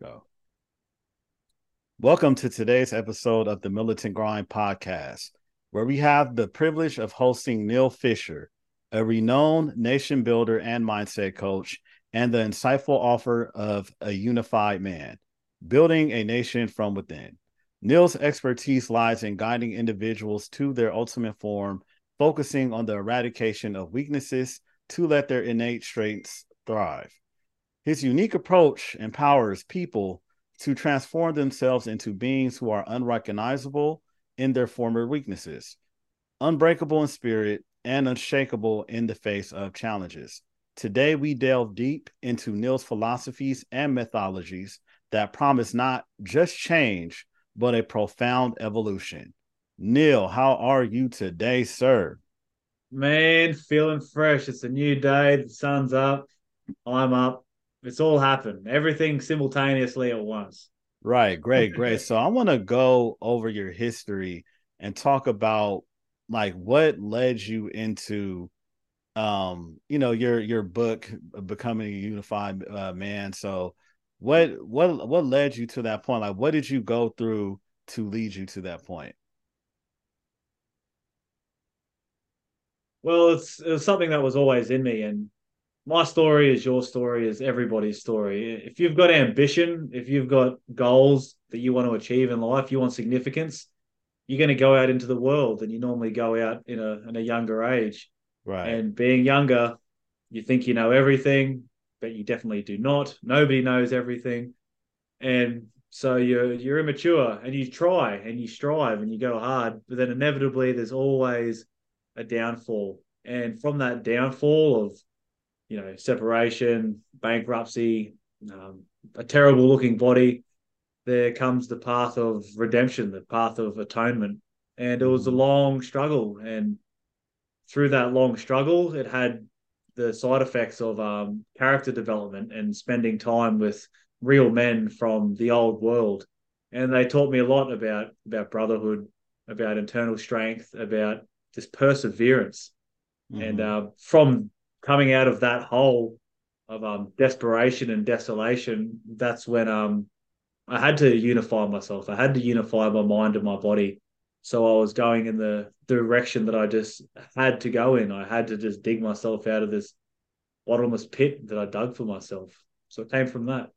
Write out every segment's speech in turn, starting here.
go. Welcome to today's episode of the Militant Grind podcast, where we have the privilege of hosting Neal Fisher, a renowned nation builder and mindset coach, and the insightful author of A Unified Man Building a Nation from Within. Neal's expertise lies in guiding individuals to their ultimate form, focusing on the eradication of weaknesses to let their innate strengths thrive. His unique approach empowers people to transform themselves into beings who are unrecognizable in their former weaknesses, unbreakable in spirit, and unshakable in the face of challenges. Today, we delve deep into Neal's philosophies and mythologies that promise not just change, but a profound evolution. Neal, how are you today, sir? Man, feeling fresh. It's a new day. The sun's up. I'm up. It's all happened. Everything simultaneously at once. Right. Great. Great. so I want to go over your history and talk about like what led you into um you know your your book becoming a unified uh, man so what what what led you to that point like what did you go through to lead you to that point well it's it was something that was always in me and my story is your story is everybody's story. If you've got ambition if you've got goals that you want to achieve in life you want significance you're going to go out into the world and you normally go out in a in a younger age. Right. And being younger you think you know everything but you definitely do not. Nobody knows everything. And so you're you're immature and you try and you strive and you go hard but then inevitably there's always a downfall. And from that downfall of you know separation bankruptcy um, a terrible looking body. There comes the path of redemption the path of atonement. And it was a long struggle. And through that long struggle it had the side effects of um, character development and spending time with real men from the old world. And they taught me a lot about about brotherhood about internal strength about just perseverance. Mm-hmm. and uh, from coming out of that hole of um, desperation and desolation that's when um, i had to unify myself. I had to unify my mind and my body. So i was going in the direction that i just had to go in. I had to just dig myself out of this bottomless pit that i dug for myself. So it came from that.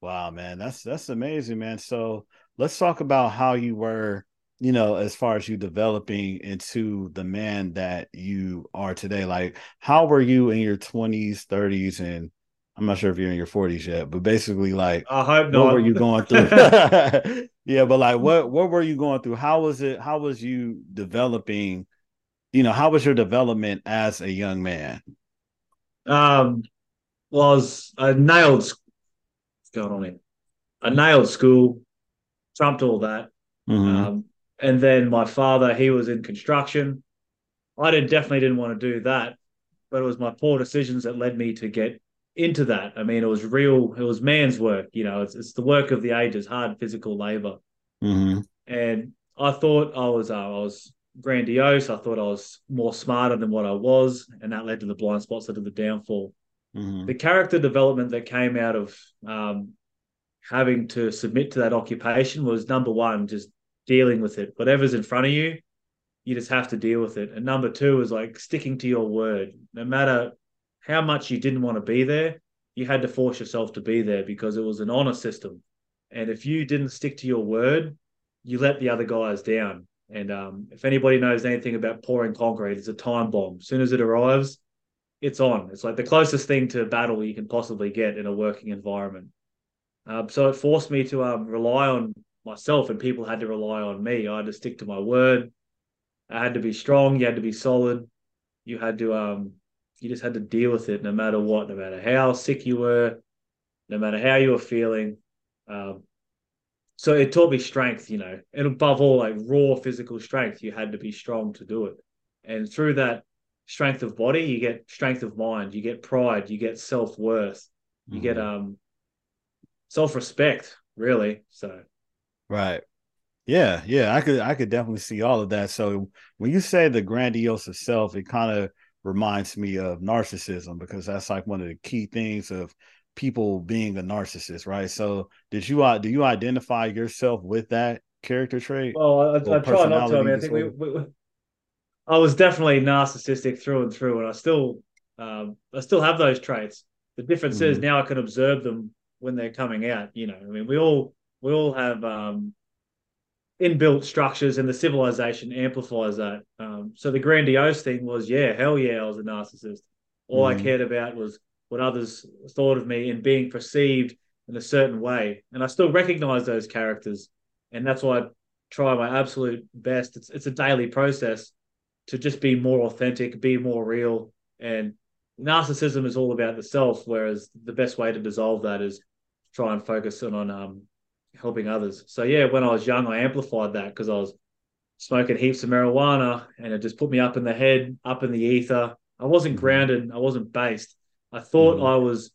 Wow, man, that's that's amazing, man. So let's talk about how you were, you know, as far as you developing into the man that you are today. Like, how were you in your twenties, thirties, and I'm not sure if you're in your 40s yet, but basically, like, I hope not. What were you going through? yeah, but like, what what were you going through? How was it? How was you developing? You know, how was your development as a young man? Um, was I nailed going on here. I nailed school, trumped all that. Mm-hmm. Um, and then my father, he was in construction. I did, definitely didn't want to do that, but it was my poor decisions that led me to get into that. I mean, it was real, it was man's work. You know, it's, it's the work of the ages, hard physical labor. Mm-hmm. And I thought I was, uh, I was grandiose. I thought I was more smarter than what I was, and that led to the blind spots, led to the downfall. Mm-hmm. The character development that came out of um, having to submit to that occupation was number one, just dealing with it. Whatever's in front of you, you just have to deal with it. And number two is like sticking to your word. No matter how much you didn't want to be there, you had to force yourself to be there because it was an honor system. And if you didn't stick to your word, you let the other guys down. And um, if anybody knows anything about pouring concrete, it's a time bomb. As soon as it arrives, it's on. It's like the closest thing to battle you can possibly get in a working environment. Um, so it forced me to um, rely on myself, and people had to rely on me. I had to stick to my word. I had to be strong. You had to be solid. You had to um, you just had to deal with it, no matter what, no matter how sick you were, no matter how you were feeling. Um, so it taught me strength, you know, and above all, like raw physical strength. You had to be strong to do it, and through that strength of body, you get strength of mind, you get pride, you get self worth, you mm-hmm. get um self respect, really. So, right. Yeah, yeah, I could I could definitely see all of that. So when you say the grandiose of self, it kind of reminds me of narcissism because that's like one of the key things of people being a narcissist, right? So did you uh, do you identify yourself with that character trait? Well, I, I try not to. I mean, I think we, we, I was definitely narcissistic through and through, and I still um, I still have those traits. The difference mm-hmm. is now I can observe them when they're coming out. You know, I mean, we all we all have um, inbuilt structures, and the civilization amplifies that. Um, so the grandiose thing was, yeah, hell yeah, I was a narcissist. All mm. I cared about was what others thought of me and being perceived in a certain way. And I still recognize those characters, and that's why I try my absolute best. It's it's a daily process to just be more authentic, be more real, and narcissism is all about the self. Whereas the best way to dissolve that is try and focus on, on um, helping others. So yeah, when I was young, I amplified that because I was smoking heaps of marijuana and it just put me up in the head, up in the ether. I wasn't mm-hmm. grounded. I wasn't based. I thought mm. I was,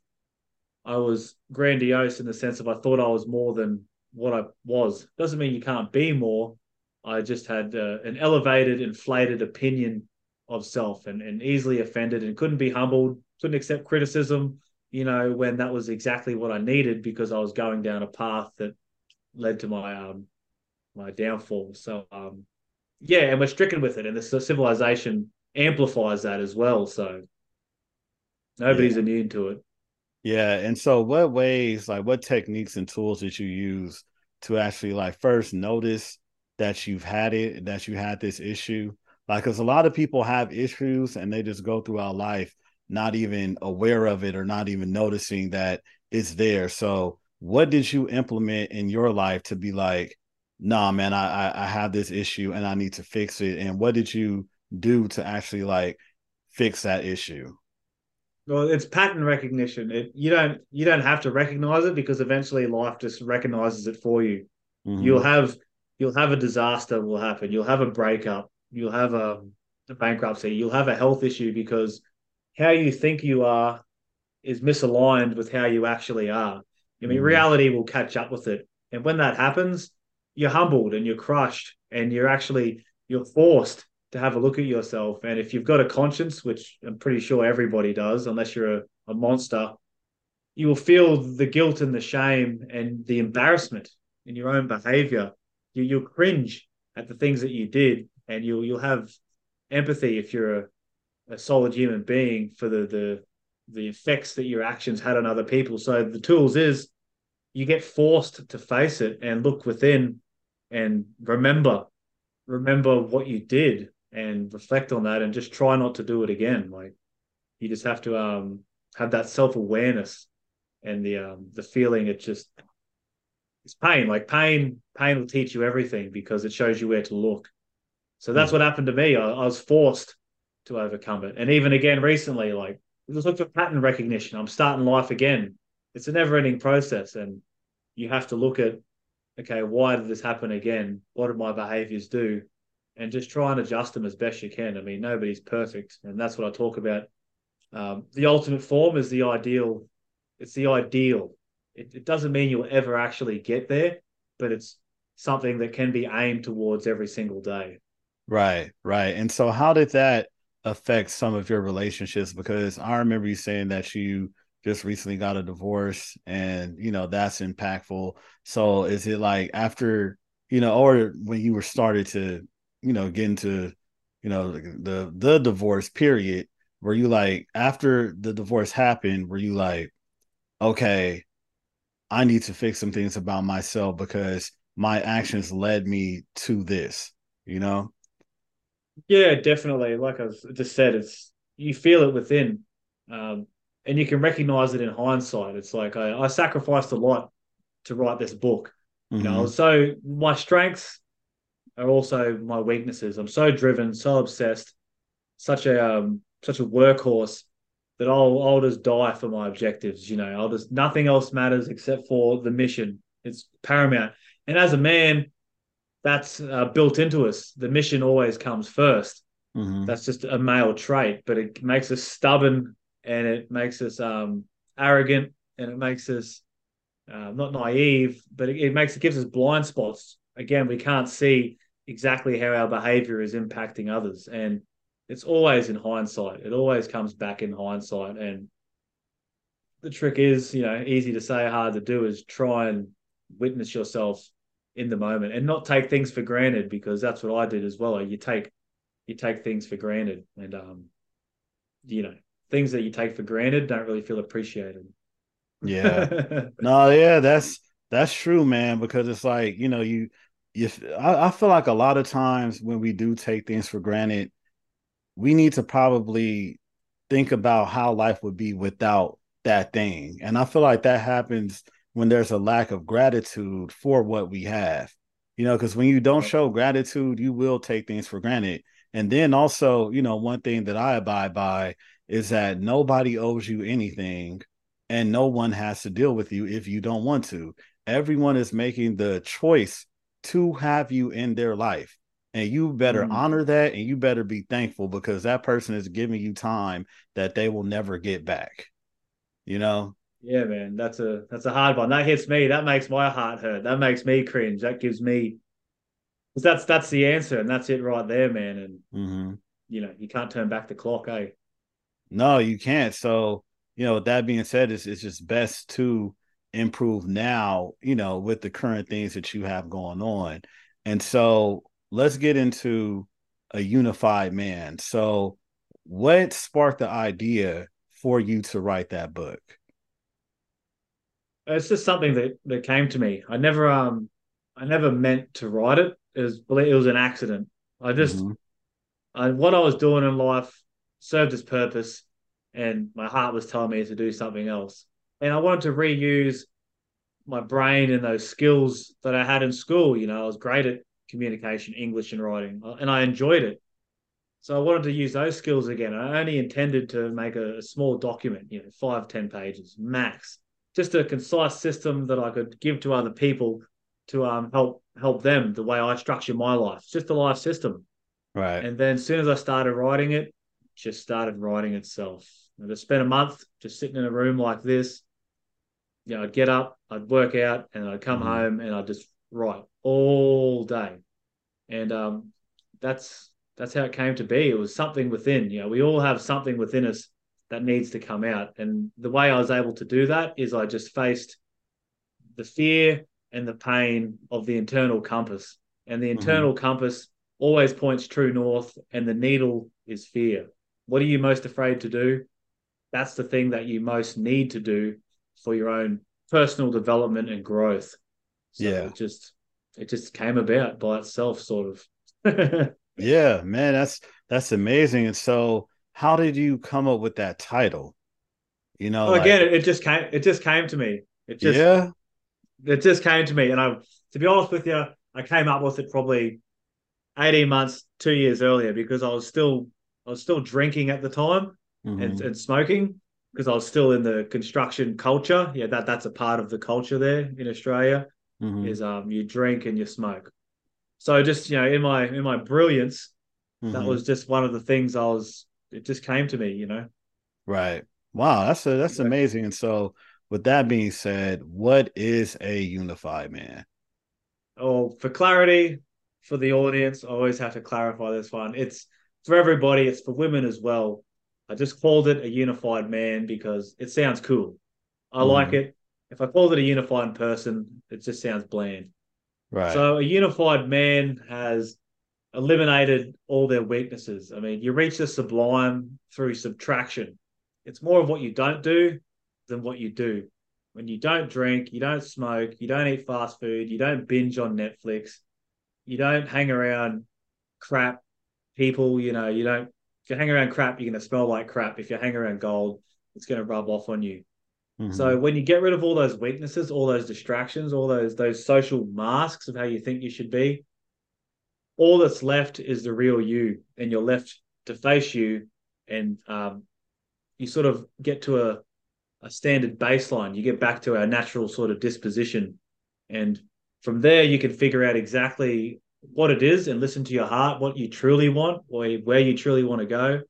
I was grandiose in the sense of I thought I was more than what I was. Doesn't mean you can't be more. I just had uh, an elevated, inflated opinion of self and, and easily offended and couldn't be humbled, couldn't accept criticism, you know, when that was exactly what I needed because I was going down a path that led to my um my downfall. So um yeah, and we're stricken with it, and the civilization amplifies that as well. So nobody's yeah. immune to it. Yeah, and so what ways, like what techniques and tools did you use to actually like first notice that you've had it, that you had this issue? Like, because a lot of people have issues and they just go throughout life not even aware of it or not even noticing that it's there. So what did you implement in your life to be like, nah, man, I, I, I have this issue and I need to fix it? And what did you do to actually like fix that issue? Well, it's pattern recognition. It, you don't you don't have to recognize it because eventually life just recognizes it for you. Mm-hmm. You'll have you'll have a disaster will happen. You'll have a breakup. You'll have a, a bankruptcy. You'll have a health issue because how you think you are is misaligned with how you actually are. I mean, mm. reality will catch up with it. And when that happens, you're humbled and you're crushed and you're actually you're forced to have a look at yourself. And if you've got a conscience, which I'm pretty sure everybody does, unless you're a, a monster, you will feel the guilt and the shame and the embarrassment in your own behavior. You, you'll cringe at the things that you did, and you'll you'll have empathy if you're a, a solid human being for the the the effects that your actions had on other people. So the tools is you get forced to face it and look within and remember remember what you did and reflect on that and just try not to do it again. Like you just have to um have that self-awareness and the um the feeling it just it's pain. Like pain pain will teach you everything because it shows you where to look. So that's mm. what happened to me. I, I was forced to overcome it. And even again recently like look for pattern recognition. I'm starting life again. It's a never ending process. And you have to look at, okay, why did this happen again? What did my behaviors do? And just try and adjust them as best you can. I mean, nobody's perfect. And that's what I talk about. Um, the ultimate form is the ideal. It's the ideal. It, it doesn't mean you'll ever actually get there, but it's something that can be aimed towards every single day. Right, right. And so, how did that affect some of your relationships because I remember you saying that you just recently got a divorce and you know that's impactful. So is it like after you know or when you were started to you know get into you know the the divorce period were you like after the divorce happened were you like okay I need to fix some things about myself because my actions led me to this, you know? Yeah, definitely. Like I just said, it's you feel it within, um, and you can recognize it in hindsight. It's like I, I sacrificed a lot to write this book. Mm-hmm. You know, mm-hmm. so my strengths are also my weaknesses. I'm so driven, so obsessed, such a um, such a workhorse that I'll I'll just die for my objectives. You know, I'll just nothing else matters except for the mission. It's paramount. And as a man, that's uh, built into us. The mission always comes 1st mm-hmm. That's just a male trait, but it makes us stubborn and it makes us um, arrogant and it makes us uh, not naive, but it, it makes it gives us blind spots. Again, we can't see exactly how our behavior is impacting others, and it's always in hindsight. It always comes back in hindsight, and the trick is, you know, easy to say, hard to do, is try and witness yourself in the moment and not take things for granted because that's what I did as well. You take you take things for granted and um you know things that you take for granted don't really feel appreciated. Yeah. no, yeah, that's that's true, man, because it's like, you know, you you I, I feel like a lot of times when we do take things for granted, we need to probably think about how life would be without that thing. And I feel like that happens when there's a lack of gratitude for what we have. You know, because when you don't show gratitude, you will take things for granted. And then also, you know, one thing that I abide by is that nobody owes you anything and no one has to deal with you if you don't want to. Everyone is making the choice to have you in their life. And you better mm. honor that and you better be thankful because that person is giving you time that they will never get back. You know? Yeah, man. That's a that's a hard one. That hits me. That makes my heart hurt. That makes me cringe. That gives me because that's that's the answer and that's it right there, man. And mm-hmm. you know, you can't turn back the clock, eh? No, you can't. So, you know, with that being said, it's it's just best to improve now, you know, with the current things that you have going on. And so let's get into a unified man. So what sparked the idea for you to write that book? It's just something that, that came to me. I never um I never meant to write it. It was it was an accident. I just mm-hmm. I, what I was doing in life served its purpose and my heart was telling me to do something else. And I wanted to reuse my brain and those skills that I had in school. You know, I was great at communication, English, and writing, and I enjoyed it. So I wanted to use those skills again. I only intended to make a, a small document, you know, five, ten pages max, just a concise system that I could give to other people to um, help help them the way I structure my life. It's just a life system. Right. And then as soon as I started writing it, just started writing itself. I just spent a month just sitting in a room like this. You know, I'd get up, I'd work out, and I'd come mm-hmm. home and I'd just write all day. And um, that's that's how it came to be. It was something within. You know, we all have something within us that needs to come out. And the way I was able to do that is I just faced the fear and the pain of the internal compass. And the mm-hmm. internal mm-hmm. compass always points true north, and the needle is fear. What are you most afraid to do? That's the thing that you most need to do for your own personal development and growth. So yeah. It just it just came about by itself, sort of. yeah, man, that's that's amazing. And so how did you come up with that title? You know, oh, like... again, it just came it just came to me. It just yeah it just came to me, and I, to be honest with you, I came up with it probably eighteen months, two years earlier because I was still I was still drinking at the time mm-hmm. and, and smoking because I was still in the construction culture. Yeah, that that's a part of the culture there in Australia. Mm-hmm. Is um you drink and you smoke. So just you know in my in my brilliance, mm-hmm. that was just one of the things I was. It just came to me, you know. Right. Wow, that's a, that's amazing. And so with that being said, what is a unified man? Oh, for clarity for the audience, I always have to clarify this one. It's for everybody, it's for women as well. I just called it a unified man because it sounds cool. I mm. like it. If I called it a unified person, it just sounds bland. Right. So a unified man has eliminated all their weaknesses. I mean, you reach the sublime through subtraction. It's more of what you don't do than what you do. When you don't drink, you don't smoke, you don't eat fast food, you don't binge on Netflix, you don't hang around crap people, you know, you don't if you hang around crap, you're gonna smell like crap. If you hang around gold, it's gonna rub off on you. Mm-hmm. So when you get rid of all those weaknesses, all those distractions, all those those social masks of how you think you should be, all that's left is the real you, and you're left to face you, and um, you sort of get to a a standard baseline. You get back to our natural sort of disposition. And from there, you can figure out exactly what it is and listen to your heart, what you truly want, or where you truly want to go,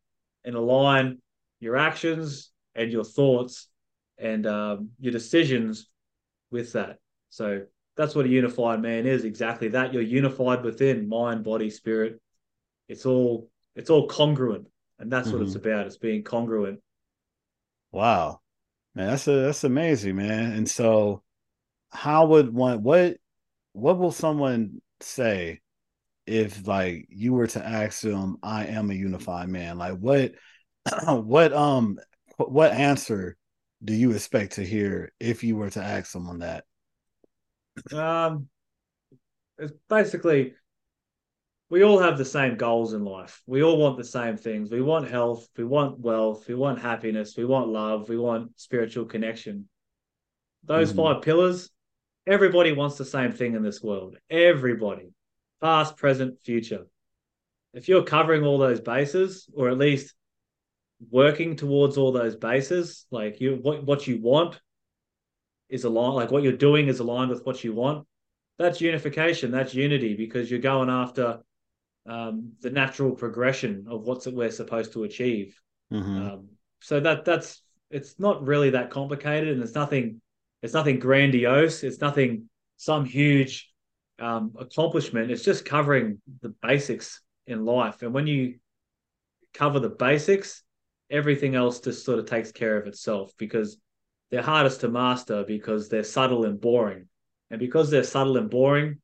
and align your actions and your thoughts and um, your decisions with that. So that's what a unified man is exactly that. You're unified within mind, body, spirit. It's all it's all congruent, and that's mm-hmm. what it's mm-hmm. about. It's being congruent. Wow, Man, that's a, that's amazing, man. And so, how would one what what will someone say if like you were to ask them, "I am a unified man"? Like what what um what answer do you expect to hear if you were to ask someone that? Um, it's basically we all have the same goals in life. We all want the same things. We want health, we want wealth, we want happiness, we want love, we want spiritual connection. Those mm-hmm. five pillars, everybody wants the same thing in this world. Everybody, past, present, future. If you're covering all those bases, or at least working towards all those bases, like you what what you want is aligned, like what you're doing is aligned with what you want. That's unification. That's unity because you're going after um, the natural progression of what we're supposed to achieve. Mm-hmm. Um, so that that's it's not really that complicated, and it's nothing it's nothing grandiose. It's nothing some huge um, accomplishment. It's just covering the basics in life, and when you cover the basics, everything else just sort of takes care of itself because they're hardest to master because they're subtle and boring. And because they're subtle and boring,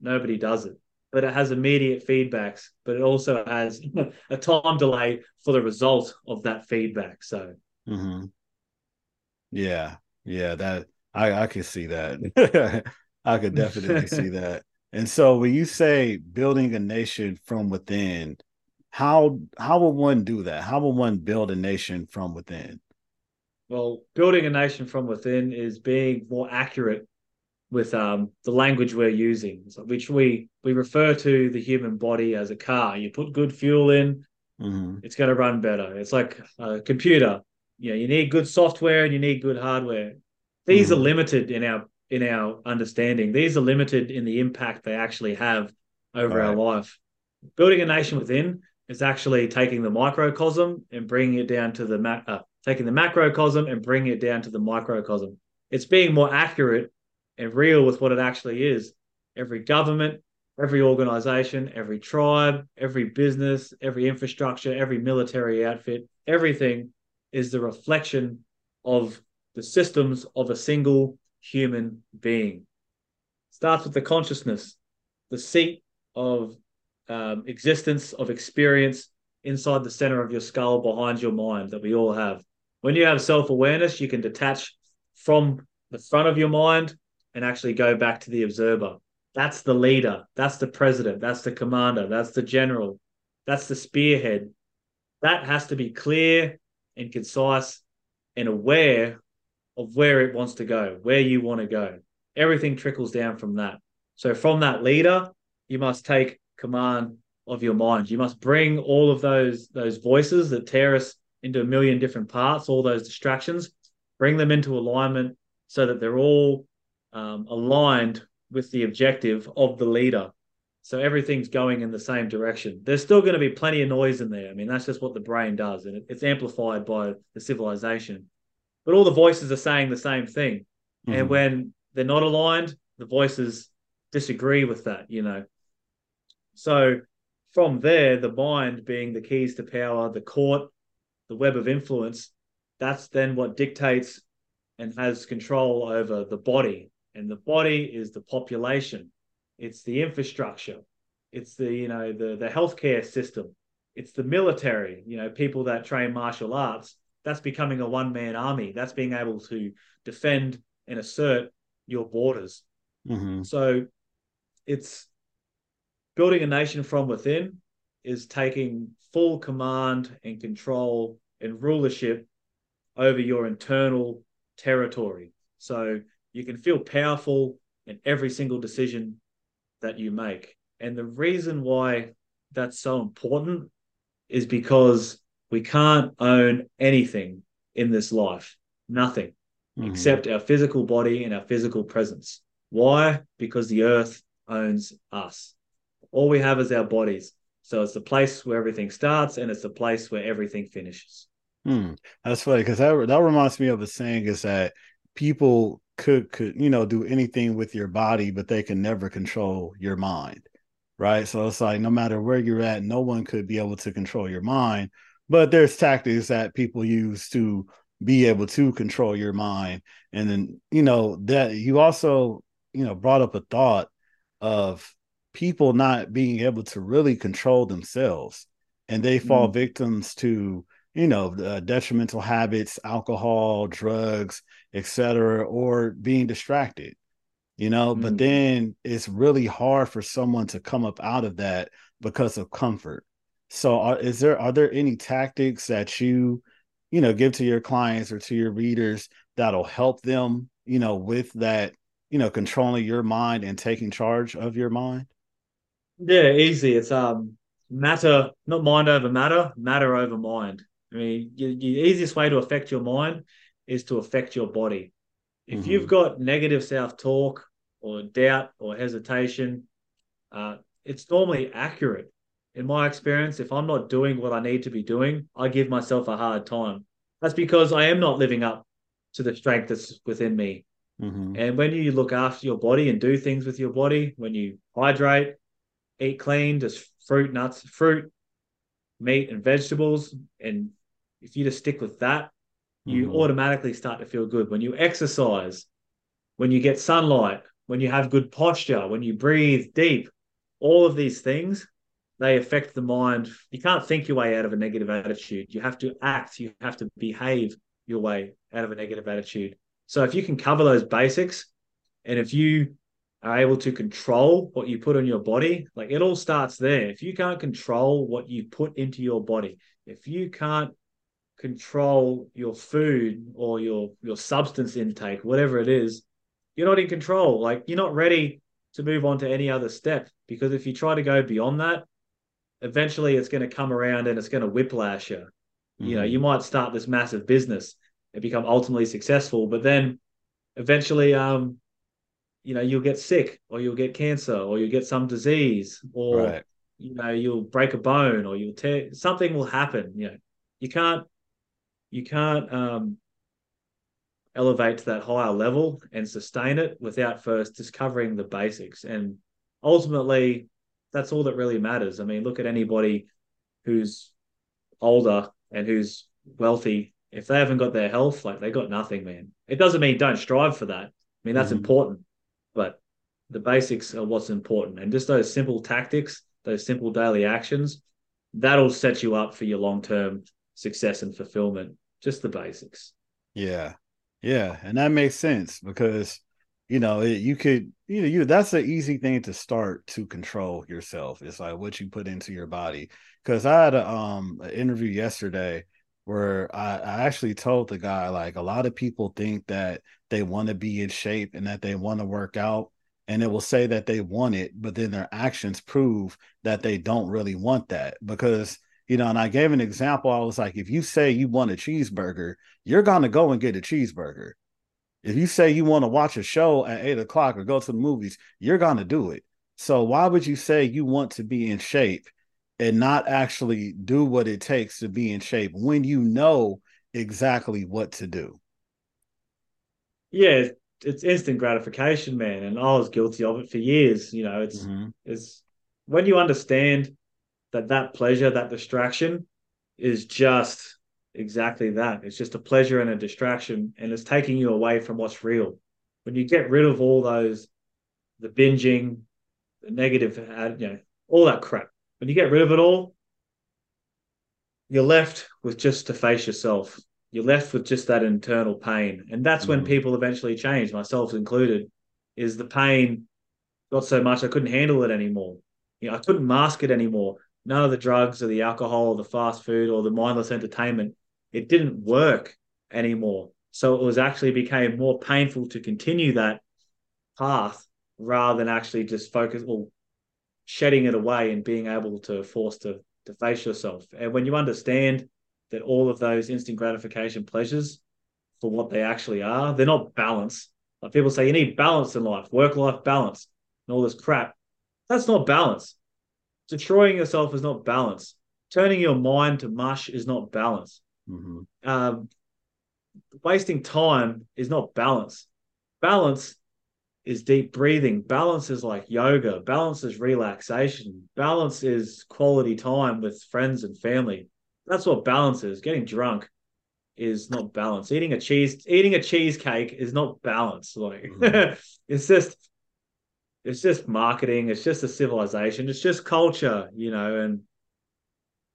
nobody does it but it has immediate feedbacks, but it also has a time delay for the result of that feedback. So, mm-hmm. yeah, yeah, that I I can see that. I could definitely see that. And so, when you say building a nation from within, how how will one do that? How will one build a nation from within? Well, building a nation from within is being more accurate with um, the language we're using, which we we refer to the human body as a car. You put good fuel in, mm-hmm. it's going to run better. It's like a computer. You know, you need good software and you need good hardware. These mm-hmm. are limited in our in our understanding. These are limited in the impact they actually have over right. our life. Building a nation within is actually taking the microcosm and bringing it down to the ma- uh, taking the macrocosm and bringing it down to the microcosm. It's being more accurate and real with what it actually is. Every government, every organization, every tribe, every business, every infrastructure, every military outfit, everything is the reflection of the systems of a single human being. Starts with the consciousness, the seat of um, existence, of experience inside the center of your skull, behind your mind that we all have. When you have self awareness, you can detach from the front of your mind and actually go back to the observer. That's the leader. That's the president. That's the commander. That's the general. That's the spearhead. That has to be clear and concise and aware of where it wants to go, where you want to go. Everything trickles down from that. So, from that leader, you must take command of your mind. You must bring all of those those voices that tear us into a million different parts, all those distractions, bring them into alignment so that they're all um, aligned with the objective of the leader. So everything's going in the same direction. There's still going to be plenty of noise in there. I mean, that's just what the brain does, and it's amplified by the civilization. But all the voices are saying the same thing. Mm-hmm. And when they're not aligned, the voices disagree with that, you know. So from there, the mind being the keys to power, the court, the web of influence, that's then what dictates and has control over the body. And the body is the population. It's the infrastructure. It's the you know the the healthcare system. It's the military you know people that train martial arts. That's becoming a one man army. That's being able to defend and assert your borders. Mm-hmm. so it's building a nation from within is taking full command and control and rulership over your internal territory so you can feel powerful in every single decision that you make. And the reason why that's so important is because we can't own anything in this life, nothing mm-hmm. except our physical body and our physical presence. Why? Because the earth owns us. All we have is our bodies. So it's the place where everything starts and it's the place where everything finishes. Hmm. That's funny because that, that reminds me of a saying is that people could could you know do anything with your body but they can never control your mind right so it's like no matter where you're at no one could be able to control your mind but there's tactics that people use to be able to control your mind. And then, you know, that you also, you know, brought up a thought of people not being able to really control themselves and they fall mm. victims to you know uh, detrimental habits alcohol drugs etc or being distracted you know mm. but then it's really hard for someone to come up out of that because of comfort so are, is there are there any tactics that you you know give to your clients or to your readers that'll help them you know with that you know controlling your mind and taking charge of your mind yeah easy. It's um matter not mind over matter matter over mind. I mean the easiest way to affect your mind is to affect your body. If mm-hmm. you've got negative self-talk or doubt or hesitation uh, it's normally accurate. In my experience if i'm not doing what i need to be doing i give myself a hard time. That's because i am not living up to the strength that's within me. Mm-hmm. And when you look after your body and do things with your body, when you hydrate, eat clean, just fruit, nuts, fruit, meat, and vegetables, and if you just stick with that, you mm-hmm. automatically start to feel good. When you exercise, when you get sunlight, when you have good posture, when you breathe deep, all of these things, they affect the mind. You can't think your way out of a negative attitude. You have to act, you have to behave your way out of a negative attitude. So if you can cover those basics, and if you are able to control what you put on your body, like it all starts there. If you can't control what you put into your body, if you can't control your food or your your substance intake, whatever it is, you're not in control. Like you're not ready to move on to any other step because if you try to go beyond that, eventually it's going to come around and it's going to whiplash you. Mm-hmm. You know, mm-hmm. you might start this massive business and become ultimately successful. But then eventually, um, you know, you'll get sick or you'll get cancer or you'll get some disease or, right. you know, you'll break a bone or you'll tear something will happen. You know, you can't, you can't, um, elevate to that higher level and sustain it without first discovering the basics. And ultimately, that's all that really matters. I mean, look at anybody who's older and who's wealthy if they haven't got their health, like they got nothing, man. It doesn't mean don't strive for that. I mean, that's mm-hmm. important, but the basics are what's important. And just those simple tactics, those simple daily actions, that'll set you up for your long term success and fulfillment. Just the basics. Yeah. Yeah. And that makes sense because, you know, it, you could, you know, you that's an easy thing to start to control yourself. It's like what you put into your body. Cause I had a, um, an interview yesterday where I, I actually told the guy like a lot of people think that they want to be in shape and that they want to work out and it will say that they want it but then their actions prove that they don't really want that because you know and i gave an example i was like if you say you want a cheeseburger you're going to go and get a cheeseburger. If you say you want to watch a show at eight o'clock or go to the movies you're going to do it. So why would you say you want to be in shape and not actually do what it takes to be in shape when you know exactly what to do. Yeah, it's instant gratification, man, and I was guilty of it for years. You know, it's mm-hmm. it's when you understand that that pleasure, that distraction, is just exactly that. It's just a pleasure and a distraction, and it's taking you away from what's real. When you get rid of all those, the binging, the negative, you know, all that crap, when you get rid of it all, you're left with just to face yourself. You're left with just that internal pain. And that's mm when people eventually change, myself included, is the pain got so much I couldn't handle it anymore. You know, I couldn't mask it anymore. None of the drugs or the alcohol or the fast food or the mindless entertainment, it didn't work anymore. So it was actually became more painful to continue that path rather than actually just focus or shedding it away and being able to force to to face yourself. And when you understand that all of those instant gratification pleasures for what they actually are, they're not balance. Like people say, you need balance in life, work life balance, and all this crap. That's not balance. Destroying yourself is not balance. Turning your mind to mush is not balance. Mm-hmm. Um, wasting time is not balance. Balance is deep breathing. Balance is like yoga. Balance is relaxation. Balance is quality time with friends and family. That's what balance is. Getting drunk is not balance. Eating a cheese, eating a cheesecake is not balance. Like Mhm. it's just, it's just marketing. It's just a civilization. It's just culture, you know, and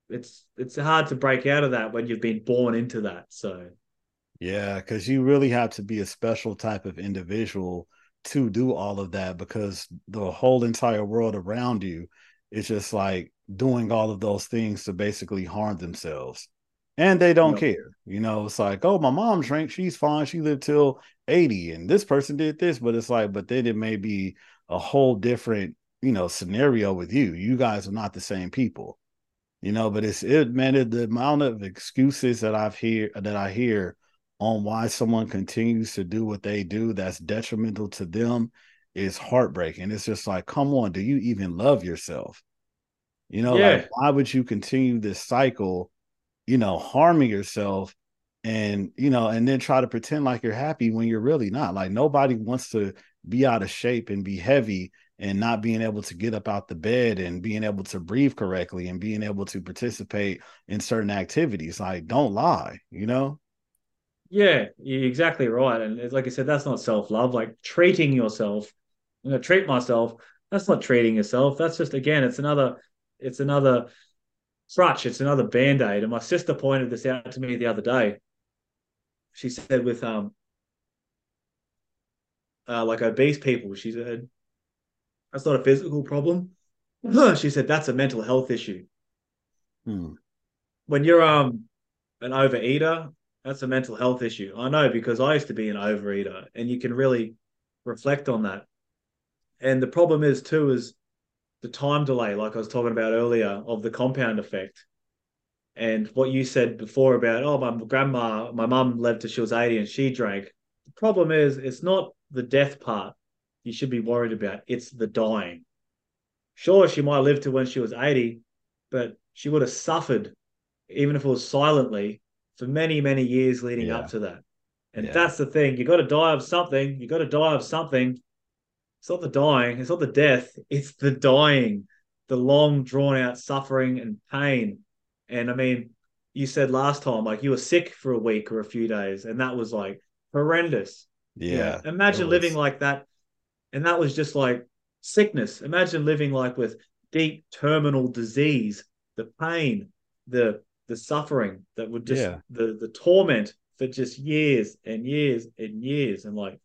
it's it's hard to break out of that when you've been born into that. So Yeah, because you really have to be a special type of individual to do all of that because the whole entire world around you is just like doing all of those things to basically harm themselves. And they don't care. You know, it's like, oh, my mom drank, she's fine. She lived till 80, and this person did this, but it's like, but then it may be a whole different, you know, scenario with you. You guys are not the same people. You know, but it's it man, it, the amount of excuses that I've hear that I hear on why someone continues to do what they do that's detrimental to them is heartbreaking. It's just like, come on, do you even love yourself? You know, Yeah. like why would you continue this cycle, you know, harming yourself and you know, and then try to pretend like you're happy when you're really not. Like nobody wants to be out of shape and be heavy and not being able to get up out the bed and being able to breathe correctly and being able to participate in certain activities. Like, don't lie, you know? Yeah, you're exactly right. And it's like I said, that's not self love. Like treating yourself, I'm gonna treat myself. That's not treating yourself. That's just again, it's another, it's another crutch. It's another band aid. And my sister pointed this out to me the other day. She said with um, uh, like obese people, she said that's not a physical problem. she said that's a mental health issue. Hmm. when you're um an overeater, that's a mental health issue. I know because I used to be an overeater, and you can really reflect on that. And the problem is too is the time delay, like I was talking about earlier, of the compound effect. And what you said before about, oh, my grandma, my mum lived till she was 80 and she drank. The problem is, it's not the death part you should be worried about, it's the dying. Sure, she might live to when she was 80, but she would have suffered, even if it was silently, for many, many years leading Yeah. up to that. And Yeah. that's the thing. You got to die of something. You got to die of something. It's not the dying. It's not the death. It's the dying, the long, drawn out suffering and pain. And I mean, you said last time, like you were sick for a week or a few days, and that was like horrendous. You know, Yeah. imagine living like that. And that was just like sickness. Imagine living like with deep terminal disease, the pain, the the suffering that would just Yeah. the the torment for just years and years and years. And like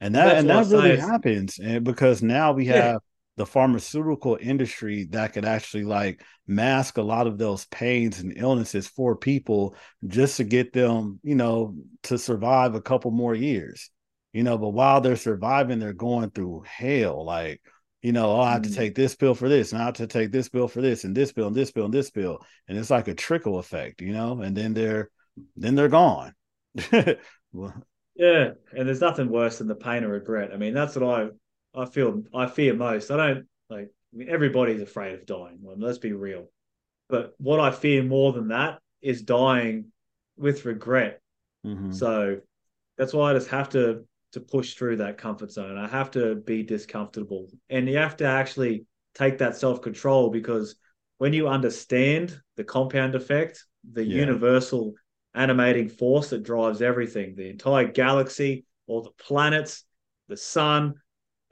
and that and that really happens and because now we Yeah. have the pharmaceutical industry that could actually like mask a lot of those pains and illnesses for people just to get them you know to survive a couple more years you know but while they're surviving they're going through hell like you know oh, i have to Mm. take this pill for this and i have to take this pill for this and this pill and this pill and this pill and it's like a trickle effect you know and then they're then they're gone well, Yeah, and there's nothing worse than the pain or regret. I mean, that's what I I feel I fear most. I don't like I mean, everybody's afraid of dying. Well, let's be real. But what I fear more than that is dying with regret. mhm. So that's why I just have to to push through that comfort zone. I have to be discomfortable. And you have to actually take that self-control because when you understand the compound effect, the Yeah. universal animating force that drives everything, the entire galaxy, all the planets, the sun,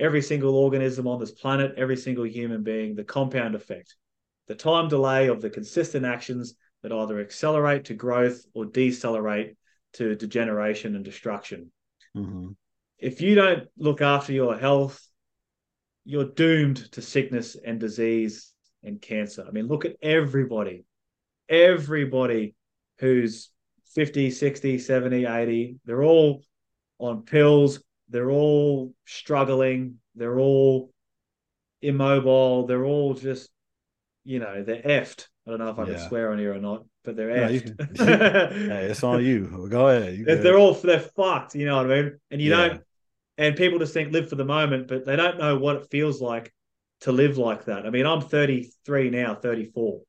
every single organism on this planet, every single human being, the compound effect, the time delay of the consistent actions that either accelerate to growth or decelerate to degeneration and destruction. Mhm. If you don't look after your health, you're doomed to sickness and disease and cancer. I mean, look at everybody, everybody who's 50, 60, 70, 80, they're all on pills, they're all struggling, they're all immobile, they're all just, you know, they're effed. I don't know if I Yeah. can swear on here or not, but they're No, you effed. Hey, it's on you. Go ahead. You they're all they're fucked, you know what I mean? And you Yeah. don't and people just think live for the moment, but they don't know what it feels like to live like that. I mean, I'm 33 now, 34.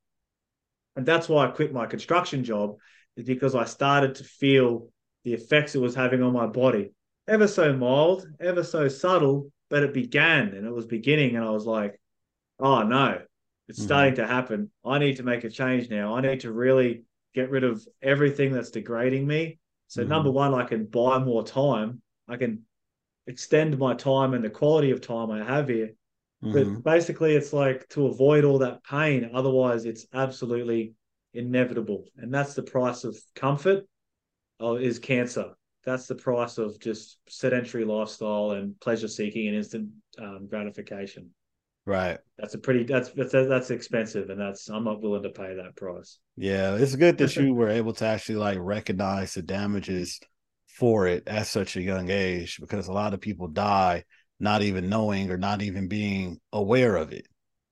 And that's why I quit my construction job, is because I started to feel the effects it was having on my body. Ever so mild, ever so subtle, but it began and it was beginning. And I was like, oh no, it's Mhm. starting to happen. I need to make a change now. I need to really get rid of everything that's degrading me. So Mhm. number one, I can buy more time. I can extend my time and the quality of time I have here. Mhm. But basically, it's like to avoid all that pain. Otherwise, it's absolutely inevitable, and that's the price of comfort. Oh, is cancer. That's the price of just sedentary lifestyle and pleasure seeking and instant um, gratification. Right. That's a pretty that's that's that's expensive, and that's I'm not willing to pay that price. Yeah, it's good that you were able to actually like recognize the damages for it at such a young age because a lot of people die not even knowing or not even being aware of it.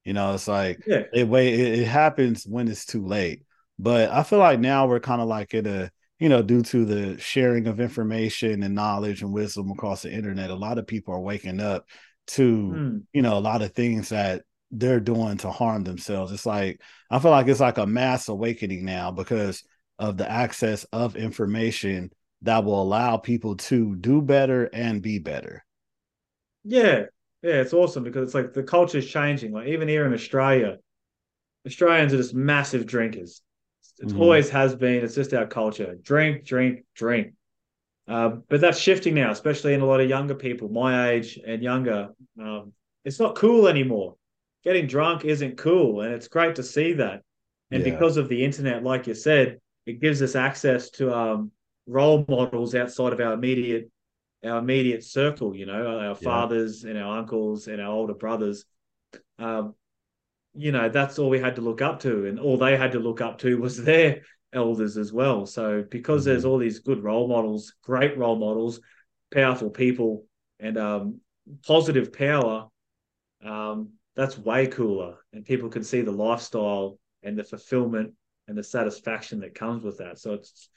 You know, it's like Yeah, it way it, it happens when it's too late. But I feel like now we're kind of like in a you know, due to the sharing of information and knowledge and wisdom across the internet, a lot of people are waking up to Hmm. you know a lot of things that they're doing to harm themselves. It's like I feel like it's like a mass awakening now because of the access of information that will allow people to do better and be better. yeah, yeah. It's awesome because it's like the culture is changing. Like even here in Australia, Australians are just massive drinkers. It Mhm. always has been. It's just our culture: drink, drink, drink. Um, but that's shifting now, especially in a lot of younger people, my age and younger. Um, it's not cool anymore. Getting drunk isn't cool, and it's great to see that. And Yeah. because of the internet, like you said, it gives us access to um, role models outside of our immediate our immediate circle. You know, our fathers and our uncles and our older brothers. Um, you know, that's all we had to look up to, and all they had to look up to was their elders as well. So because there's all these good role models, great role models, powerful people, and um, positive power, um, that's way cooler. And people can see the lifestyle and the fulfillment and the satisfaction that comes with that. So it's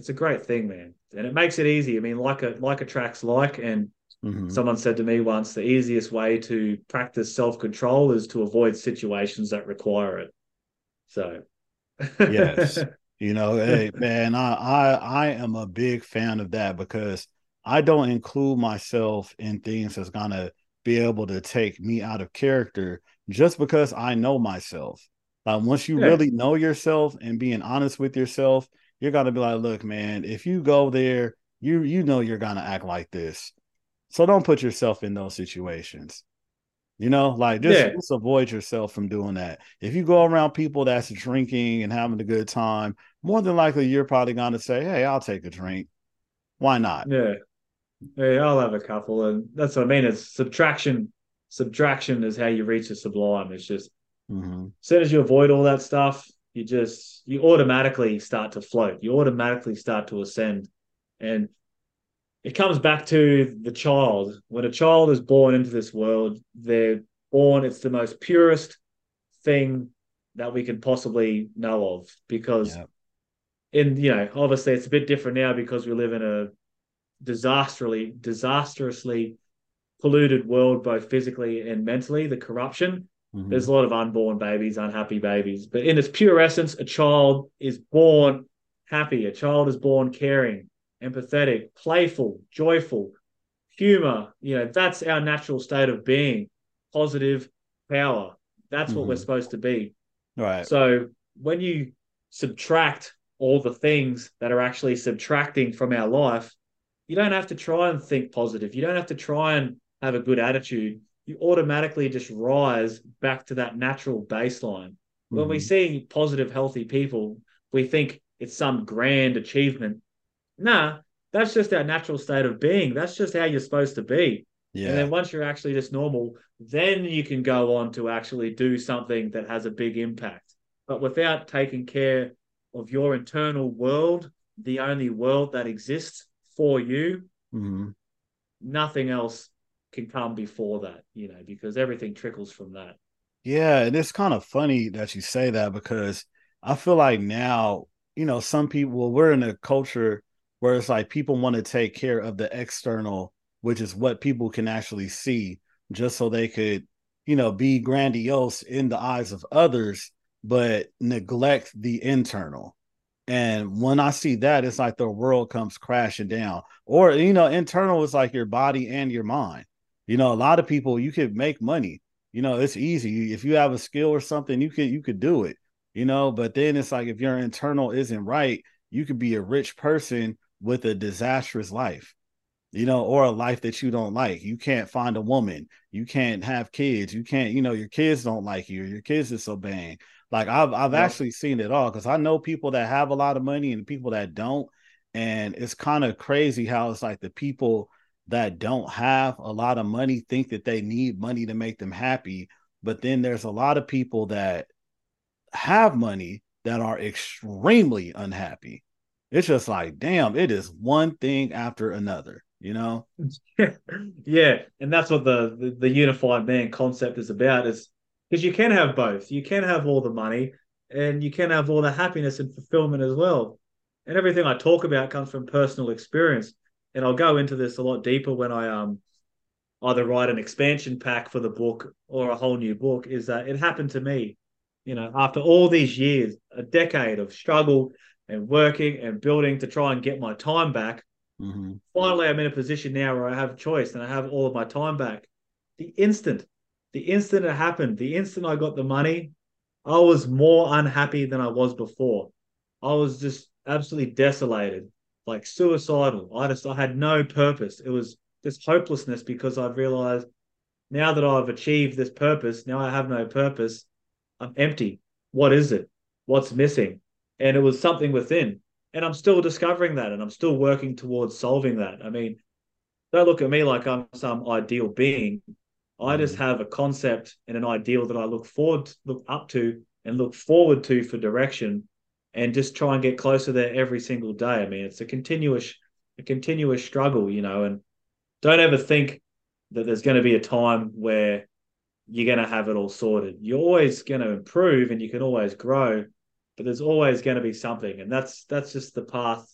it's a great thing, man, and it makes it easy. I mean, like a like attracts like, and Mhm. Someone said to me once the easiest way to practice self control is to avoid situations that require it. So, Yes. You know, hey man, I, I I am a big fan of that because I don't include myself in things that's gonna be able to take me out of character just because I know myself. Like once you Yeah. really know yourself and being honest with yourself, you're gonna be like, look, man, if you go there, you you know you're gonna act like this. So don't put yourself in those situations. You know, like just, Yeah. just avoid yourself from doing that. If you go around people that's drinking and having a good time, more than likely you're probably going to say, "Hey, I'll take a drink. Why not?" yeah, yeah, I'll have a couple, and that's what I mean. It's subtraction. Subtraction is how you reach the sublime. It's just hmm as soon as you avoid all that stuff, you just you automatically start to float. You automatically start to ascend, and it comes back to the child. When a child is born into this world, they're born. It's the most purest thing that we can possibly know of because Yeah. in you know obviously it's a bit different now because we live in a disastrously disastrously polluted world both physically and mentally the corruption Mhm. there's a lot of unborn babies unhappy babies but in its pure essence a child is born happy a child is born caring empathetic playful joyful humor you know that's our natural state of being positive power that's what we're Mhm. supposed to be Right. so when you subtract all the things that are actually subtracting from our life, you don't have to try and think positive. You don't have to try and have a good attitude. You automatically just rise back to that natural baseline. When we Mhm. see positive, healthy people, we think it's some grand achievement. Nah, that's just our natural state of being. That's just how you're supposed to be. Yeah. And then once you're actually just normal, then you can go on to actually do something that has a big impact. But without taking care of your internal world, the only world that exists for you, Mhm. nothing else can come before that, you know, because everything trickles from that. Yeah, and it's kind of funny that you say that because I feel like now, you know, some people we're in a culture where it's like people want to take care of the external, which is what people can actually see, just so they could, you know, be grandiose in the eyes of others, but neglect the internal. And when I see that, it's like the world comes crashing down. Or, you know, internal is like your body and your mind. You know, a lot of people you could make money you know it's easy if you have a skill or something you could you could do it you know. But then it's like if your internal isn't right, you could be a rich person with a disastrous life, you know, or a life that you don't like. You can't find a woman, you can't have kids, you can't, you know, your kids don't like you, your kids disobeying. Like I've I've yeah. actually seen it all because I know people that have a lot of money and people that don't. And it's kind of crazy how it's like the people that don't have a lot of money think that they need money to make them happy. But then there's a lot of people that have money that are extremely unhappy. It's just like, damn, it is one thing after another, you know? yeah. And that's what the, the, the unified man concept is about is because you can have both. You can have all the money and you can have all the happiness and fulfillment as well. And everything I talk about comes from personal experience. And I'll go into this a lot deeper when I um either write an expansion pack for the book or a whole new book, is that it happened to me you know, after all these years, a decade of struggle and working and building to try and get my time back, mm-hmm. finally I'm in a position now where I have a choice and I have all of my time back. The instant, the instant it happened, the instant I got the money, I was more unhappy than I was before. I was just absolutely desolated, like suicidal. I just I had no purpose. It was just hopelessness because I've realized now that I've achieved this purpose, now I have no purpose. I'm empty. What is it? What's missing? And it was something within. And I'm still discovering that and I'm still working towards solving that. I mean, don't look at me like I'm some ideal being. I just mm. have a concept and an ideal that I look forward, to, look up to, and look forward to for direction, and just try and get closer there every single day. I mean, it's a continuous, a continuous struggle, you know. And don't ever think that there's going to be a time where you're going to have it all sorted. You're always going to improve and you can always grow, but there's always going to be something. And that's that's just the path.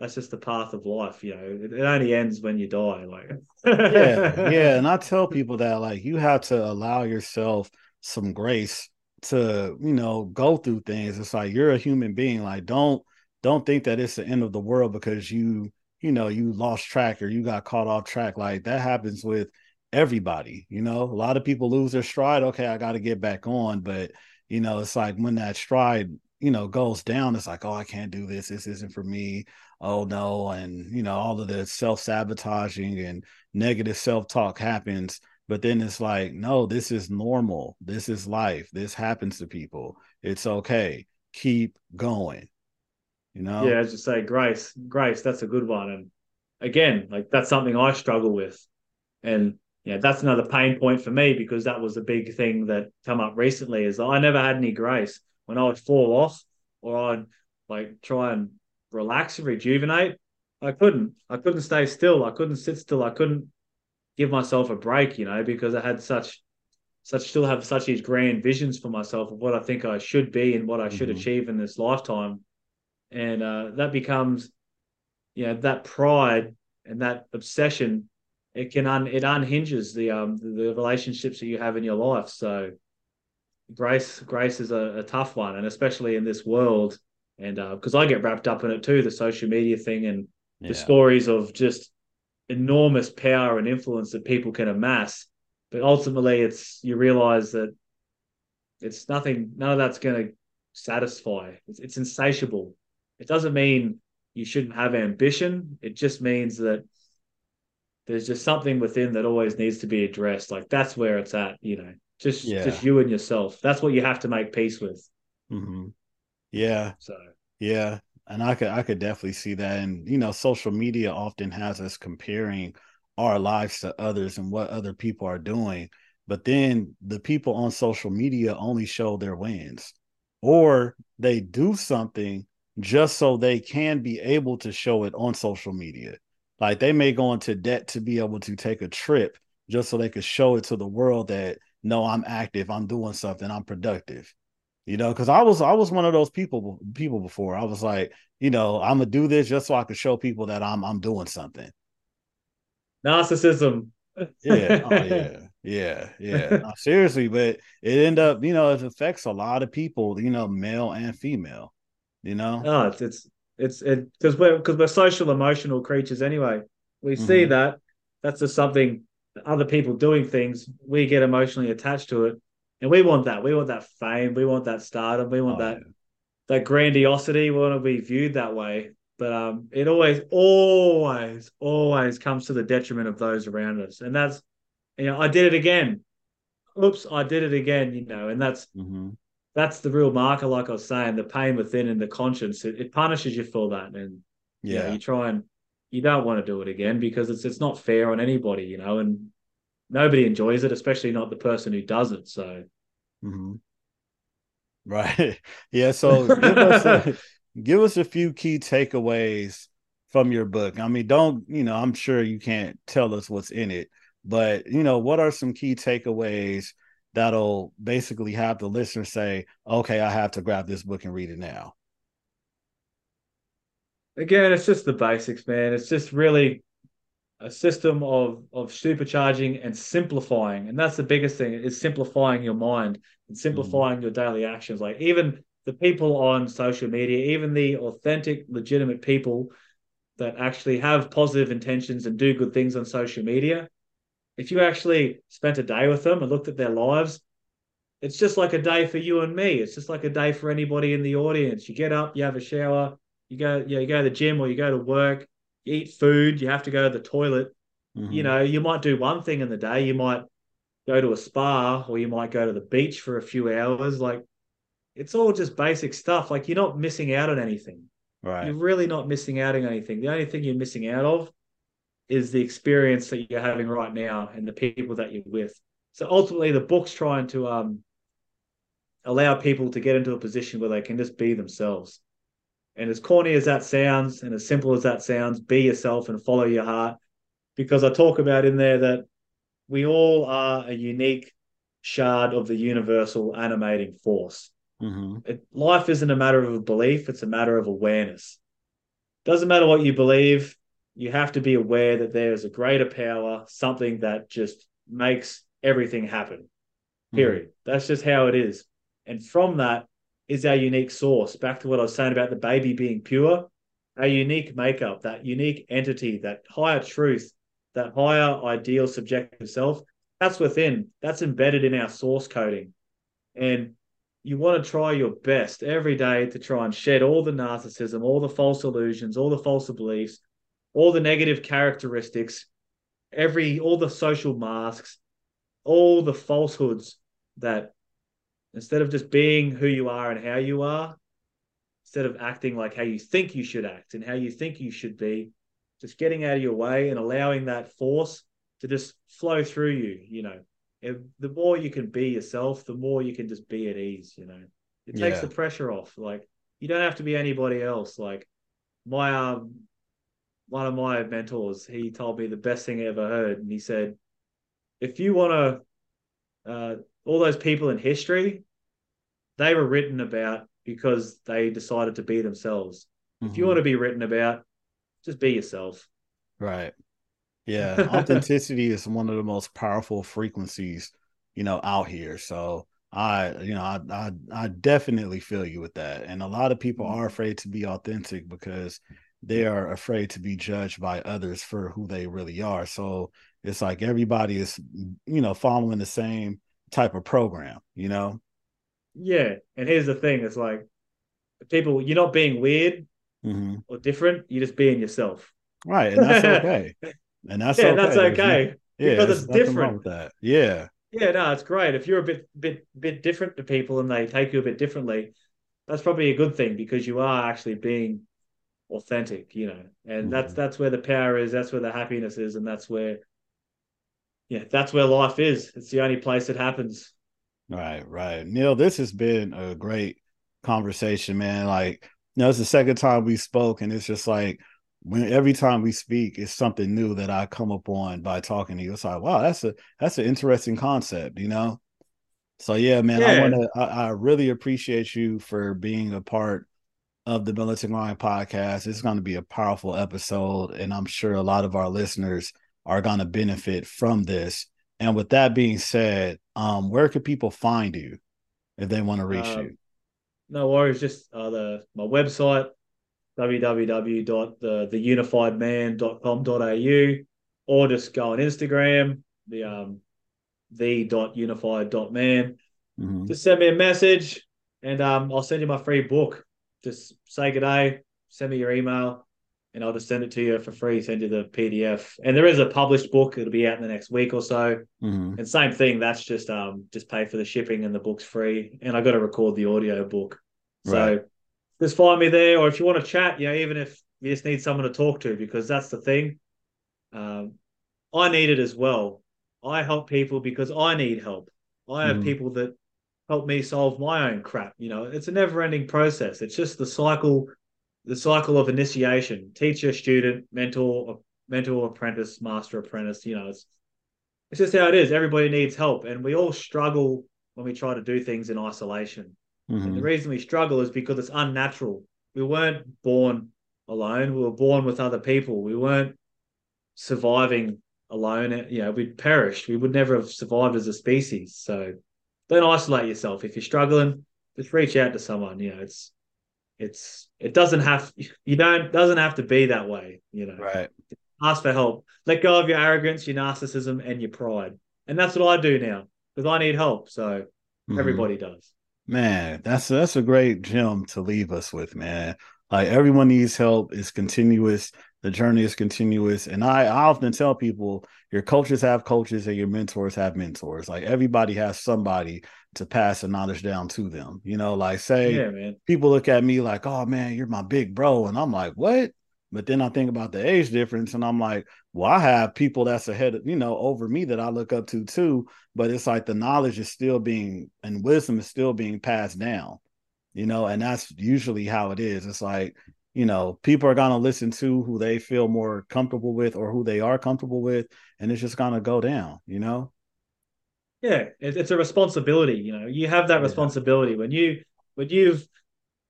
That's just the path of life. You know, it, it only ends when you die. Like, yeah, yeah. And I tell people that like you have to allow yourself some grace to you know go through things. It's like you're a human being. Like, don't don't think that it's the end of the world because you you know you lost track or you got caught off track. Like that happens with everybody. You know, a lot of people lose their stride. Okay, I got to get back on. But, you know, it's like when that stride, you know, goes down, it's like, oh, I can't do this. This isn't for me. Oh, no. And, you know, all of the self sabotaging and negative self talk happens. But then it's like, no, this is normal. This is life. This happens to people. It's okay. Keep going. You know? Yeah, as you say, grace, grace, that's a good one. And again, like that's something I struggle with. And yeah, that's another pain point for me because that was a big thing that come up recently. Is I never had any grace when I would fall off or I'd like try and relax and rejuvenate. I couldn't. I couldn't stay still. I couldn't sit still. I couldn't give myself a break, you know, because I had such such still have such these grand visions for myself of what I think I should be and what I should mm-hmm. achieve in this lifetime. And uh, that becomes, you know, that pride and that obsession it can un, it unhinges the um the relationships that you have in your life. So grace grace is a, a tough one, and especially in this world, and because uh, I get wrapped up in it too, the social media thing and yeah. the stories of just enormous power and influence that people can amass. But ultimately, it's you realize that it's nothing. None of that's going to satisfy. It's, it's insatiable. It doesn't mean you shouldn't have ambition. It just means that there's just something within that always needs to be addressed. Like that's where it's at, you know, just yeah. just you and yourself. That's what you have to make peace with. Mm-hmm. Yeah. So yeah, and I could I could definitely see that. And you know, social media often has us comparing our lives to others and what other people are doing. But then the people on social media only show their wins, or they do something just so they can be able to show it on social media. Like they may go into debt to be able to take a trip just so they could show it to the world that no, I'm active, I'm doing something, I'm productive. You know, because I was I was one of those people people before. I was like, you know, I'm gonna do this just so I could show people that I'm I'm doing something. Narcissism. yeah, oh, yeah, yeah, yeah. No, seriously, but it end up, you know, it affects a lot of people, you know, male and female. You know, oh, it's it's it's it because we're because we're social emotional creatures anyway. We mm-hmm. see that that's just something other people doing things. We get emotionally attached to it, And we want that. We want that fame. We want that stardom. We want oh, that yeah. that grandiosity. We want to be viewed that way. But um, it always, always, always comes to the detriment of those around us. And that's, you know, I did it again. Oops, I did it again. You know, and that's mm-hmm. that's the real marker. Like I was saying, the pain within and the conscience, it, it punishes you for that. And yeah, you, know, you try and you don't want to do it again because it's it's not fair on anybody, you know, and nobody enjoys it, especially not the person who does it. So, mm-hmm. right, yeah. So give us a, give us a few key takeaways from your book. I mean, don't you know? I'm sure you can't tell us what's in it, but you know, what are some key takeaways that'll basically have the listener say, "Okay, I have to grab this book and read it now." again, it's just the basics, man. It's just really a system of of supercharging and simplifying, and that's the biggest thing is simplifying your mind and simplifying mm. your daily actions. Like even the people on social media, even the authentic, legitimate people that actually have positive intentions and do good things on social media, if you actually spent a day with them and looked at their lives, it's just like a day for you and me. It's just like a day for anybody in the audience. You get up, you have a shower, you go, yeah, you go to the gym or you go to work, you eat food, you have to go to the toilet. Mm-hmm. You know, you might do one thing in the day. You might go to a spa or you might go to the beach for a few hours. Like it's all just basic stuff. Like you're not missing out on anything. Right. You're really not missing out on anything. The only thing you're missing out of is the experience that you're having right now and the people that you're with. So ultimately the book's trying to um allow people to get into a position where they can just be themselves. And as corny as that sounds, and as simple as that sounds, be yourself and follow your heart. Because I talk about in there that we all are a unique shard of the universal animating force. Mm-hmm. It, life isn't a matter of belief, it's a matter of awareness. Doesn't matter what you believe, you have to be aware that there is a greater power, something that just makes everything happen. Mm-hmm. Period. Mm-hmm. That's just how it is. And from that, is our unique source. Back to what I was saying about the baby being pure, our unique makeup, that unique entity, that higher truth, that higher ideal subjective self, that's within, that's embedded in our source coding. And you want to try your best every day to try and shed all the narcissism, all the false illusions, all the false beliefs, all the negative characteristics, every all the social masks, all the falsehoods that Instead of just being who you are and how you are, instead of acting like how you think you should act and how you think you should be, just getting out of your way and allowing that force to just flow through you. You know, if, the more you can be yourself, the more you can just be at ease. You know, it takes yeah. the pressure off. Like you don't have to be anybody else. Like my um, one of my mentors, he told me the best thing I ever heard, and he said, if you want to uh, all those people in history, they were written about because they decided to be themselves. Mm-hmm. If you mm-hmm. want to be written about, just be yourself. Right. Yeah. Authenticity is one of the most powerful frequencies, you know, out here. So I, you know, I, I, I definitely feel you with that. And a lot of people mm-hmm. are afraid to be authentic because they are afraid to be judged by others for who they really are. So it's like everybody is, you know, following the same type of program, you know? Yeah. And here's the thing it's like people, you're not being weird mm-hmm. or different, you're just being yourself. Right. And that's okay. and that's yeah, okay. that's okay. yeah, because it's different. that. Yeah. Yeah, no, it's great. If you're a bit bit bit different to people and they take you a bit differently, that's probably a good thing because you are actually being authentic, you know. And mm-hmm. that's that's where the power is, that's where the happiness is, and that's where yeah, that's where life is. It's the only place it happens. Right, right. Neal, this has been a great conversation, man. Like, you know, it's the second time we spoke, and it's just like when every time we speak, it's something new that I come up on by talking to you. It's like, wow, that's a that's an interesting concept, you know. So yeah, man, yeah. I want to. I, I, really appreciate you for being a part of the Militant Grind podcast. It's going to be a powerful episode, and I'm sure a lot of our listeners are going to benefit from this. And with that being said, um, where can people find you if they want to reach um, you? No worries. Just uh, the my website www.theunifiedman.com.au or just go on Instagram, the um the dot unified dot man. Mhm. just send me a message and um, I'll send you my free book. Just say good day, send me your email, and I'll just send it to you for free, send you the PDF. And there is a published book, it'll be out in the next week or so. Mhm. And same thing, that's just um just pay for the shipping and the book's free. And I got to record the audio book. So Right. just find me there, or if you want to chat, you know, even if you just need someone to talk to, because that's the thing. Um, I need it as well. I help people because I need help. I have Mhm. people that help me solve my own crap. You know, it's a never-ending process. It's just the cycle, the cycle of initiation: teacher, student, mentor, mentor, apprentice, master, apprentice. You know, it's it's just how it is. Everybody needs help, and we all struggle when we try to do things in isolation. And the Mhm. reason we struggle is because it's unnatural. We weren't born alone. We were born with other people. We weren't surviving alone. You know, we'd perished. We would never have survived as a species. So don't isolate yourself. If you're struggling, just reach out to someone. You know, it's it's it doesn't have you don't doesn't have to be that way. You know, Right. ask for help. Let go of your arrogance, your narcissism, and your pride. And that's what I do now because I need help. So Mhm. everybody does. Man, that's that's a great gem to leave us with, man. Like everyone needs help. It's continuous. The journey is continuous. And I, I often tell people your coaches have coaches and your mentors have mentors. Like everybody has somebody to pass the knowledge down to them. You know, like say Yeah, people look at me like, oh man, you're my big bro. And I'm like, what? But then I think about the age difference and I'm like, well, I have people that's ahead of, you know, over me that I look up to too. But it's like the knowledge is still being and wisdom is still being passed down, you know, and that's usually how it is. It's like, you know, people are gonna listen to who they feel more comfortable with or who they are comfortable with, and it's just gonna go down, you know. Yeah, it's a responsibility. You know, you have that Yeah. responsibility when you when you've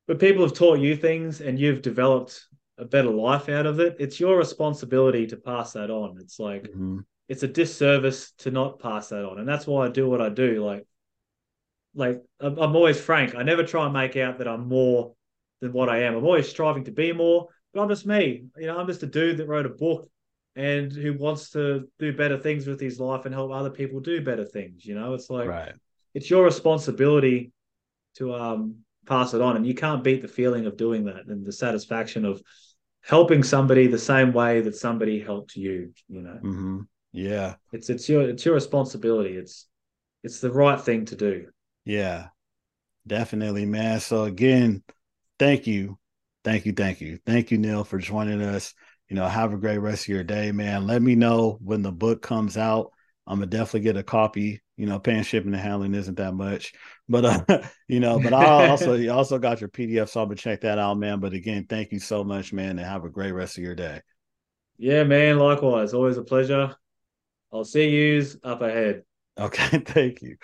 when people have taught you things and you've developed a better life out of it. It's your responsibility to pass that on. It's like Mhm. it's a disservice to not pass that on, and that's why I do what I do. Like, like I'm always frank. I never try and make out that I'm more than what I am. I'm always striving to be more, but I'm just me. You know, I'm just a dude that wrote a book and who wants to do better things with his life and help other people do better things. You know, it's like Right. it's your responsibility to um pass it on, and you can't beat the feeling of doing that and the satisfaction of helping somebody the same way that somebody helped you. You know, hmm Yeah. it's it's your it's your responsibility. It's it's the right thing to do. Yeah, definitely, man. So again, thank you. Thank you, thank you. Thank you, Neal, for joining us. You know, have a great rest of your day, man. Let me know when the book comes out. I'm gonna definitely get a copy. You know, paying shipping and handling isn't that much, but uh, you know, but I also you also got your PDF, so I'm gonna check that out, man. But again, thank you so much, man, and have a great rest of your day. Yeah, man. Likewise, always a pleasure. I'll see yous up ahead. Okay, thank you.